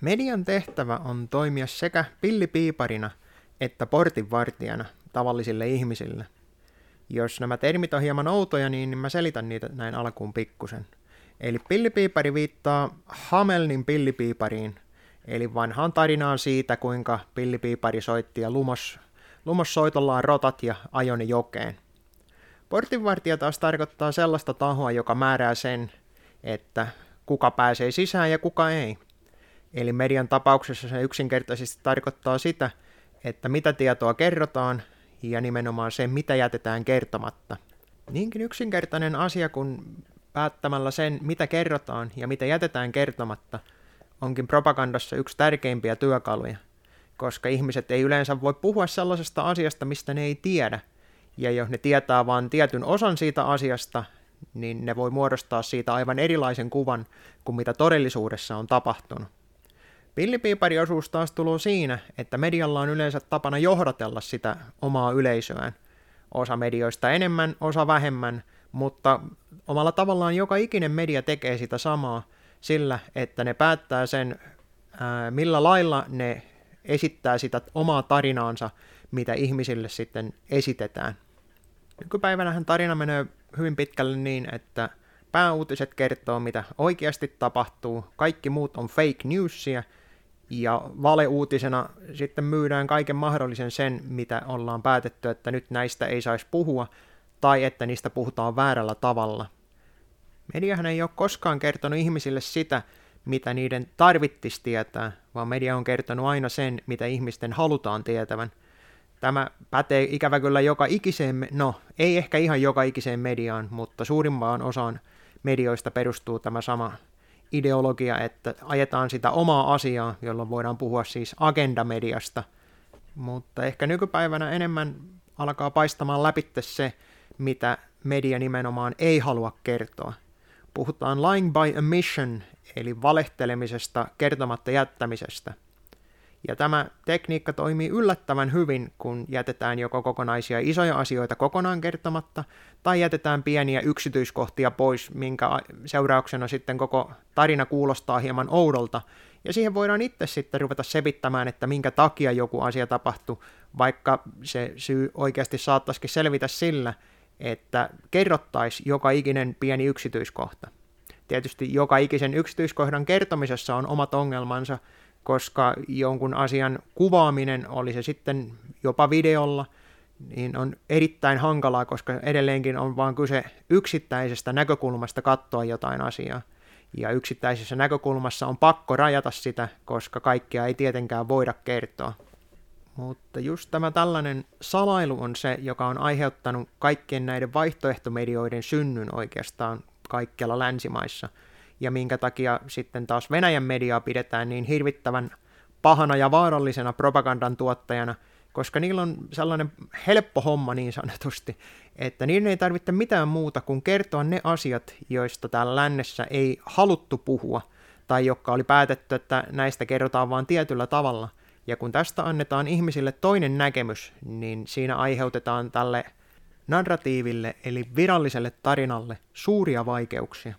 Median tehtävä on toimia sekä pillipiiparina että portinvartijana tavallisille ihmisille. Jos nämä termit on hieman outoja, niin mä selitän niitä näin alkuun pikkusen. Eli pillipiipari viittaa Hamelnin pillipiipariin, eli vanhaan tarinaan siitä, kuinka pillipiipari soitti ja lumos, lumos soitollaan rotat ja ajoni jokeen. Portinvartija taas tarkoittaa sellaista tahoa, joka määrää sen, että kuka pääsee sisään ja kuka ei. Eli median tapauksessa se yksinkertaisesti tarkoittaa sitä, että mitä tietoa kerrotaan ja nimenomaan se, mitä jätetään kertomatta. Niinkin yksinkertainen asia kuin päättämällä sen, mitä kerrotaan ja mitä jätetään kertomatta, onkin propagandassa yksi tärkeimpiä työkaluja, koska ihmiset ei yleensä voi puhua sellaisesta asiasta, mistä ne ei tiedä, ja jos ne tietää vain tietyn osan siitä asiasta, niin ne voi muodostaa siitä aivan erilaisen kuvan kuin mitä todellisuudessa on tapahtunut. Pillipiipariosuus taas tulee siinä, että medialla on yleensä tapana johdatella sitä omaa yleisöään. Osa medioista enemmän, osa vähemmän, mutta omalla tavallaan joka ikinen media tekee sitä samaa sillä, että ne päättää sen, millä lailla ne esittää sitä omaa tarinaansa, mitä ihmisille sitten esitetään. Nykypäivänähän tarina menee hyvin pitkälle niin, että pääuutiset kertoo, mitä oikeasti tapahtuu, kaikki muut on fake newsia, ja valeuutisena sitten myydään kaiken mahdollisen sen, mitä ollaan päätetty, että nyt näistä ei saisi puhua, tai että niistä puhutaan väärällä tavalla. Mediahan ei ole koskaan kertonut ihmisille sitä, mitä niiden tarvittisi tietää, vaan media on kertonut aina sen, mitä ihmisten halutaan tietävän. Tämä pätee ikävä kyllä joka ikiseen, no ei ehkä ihan joka ikiseen mediaan, mutta suurimpaan osaan medioista perustuu tämä sama ideologia, että ajetaan sitä omaa asiaa, jolloin voidaan puhua siis agendamediasta. Mutta ehkä nykypäivänä enemmän alkaa paistamaan läpi se, mitä media nimenomaan ei halua kertoa. Puhutaan lying by omission, eli valehtelemisesta kertomatta jättämisestä – ja tämä tekniikka toimii yllättävän hyvin, kun jätetään joko kokonaisia isoja asioita kokonaan kertomatta, tai jätetään pieniä yksityiskohtia pois, minkä seurauksena sitten koko tarina kuulostaa hieman oudolta, ja siihen voidaan itse sitten ruveta sepittämään, että minkä takia joku asia tapahtui, vaikka se syy oikeasti saattaisikin selvitä sillä, että kerrottaisiin joka ikinen pieni yksityiskohta. Tietysti joka ikisen yksityiskohdan kertomisessa on omat ongelmansa, koska jonkun asian kuvaaminen, oli se sitten jopa videolla, niin on erittäin hankalaa, koska edelleenkin on vain kyse yksittäisestä näkökulmasta katsoa jotain asiaa. Ja yksittäisessä näkökulmassa on pakko rajata sitä, koska kaikkea ei tietenkään voida kertoa. Mutta just tämä tällainen salailu on se, joka on aiheuttanut kaikkien näiden vaihtoehtomedioiden synnyn oikeastaan kaikkialla länsimaissa – ja minkä takia sitten taas Venäjän mediaa pidetään niin hirvittävän pahana ja vaarallisena propagandan tuottajana, koska niillä on sellainen helppo homma niin sanotusti, että niiden ei tarvitse mitään muuta kuin kertoa ne asiat, joista täällä lännessä ei haluttu puhua, tai jotka oli päätetty, että näistä kerrotaan vain tietyllä tavalla. Ja kun tästä annetaan ihmisille toinen näkemys, niin siinä aiheutetaan tälle narratiiville eli viralliselle tarinalle suuria vaikeuksia.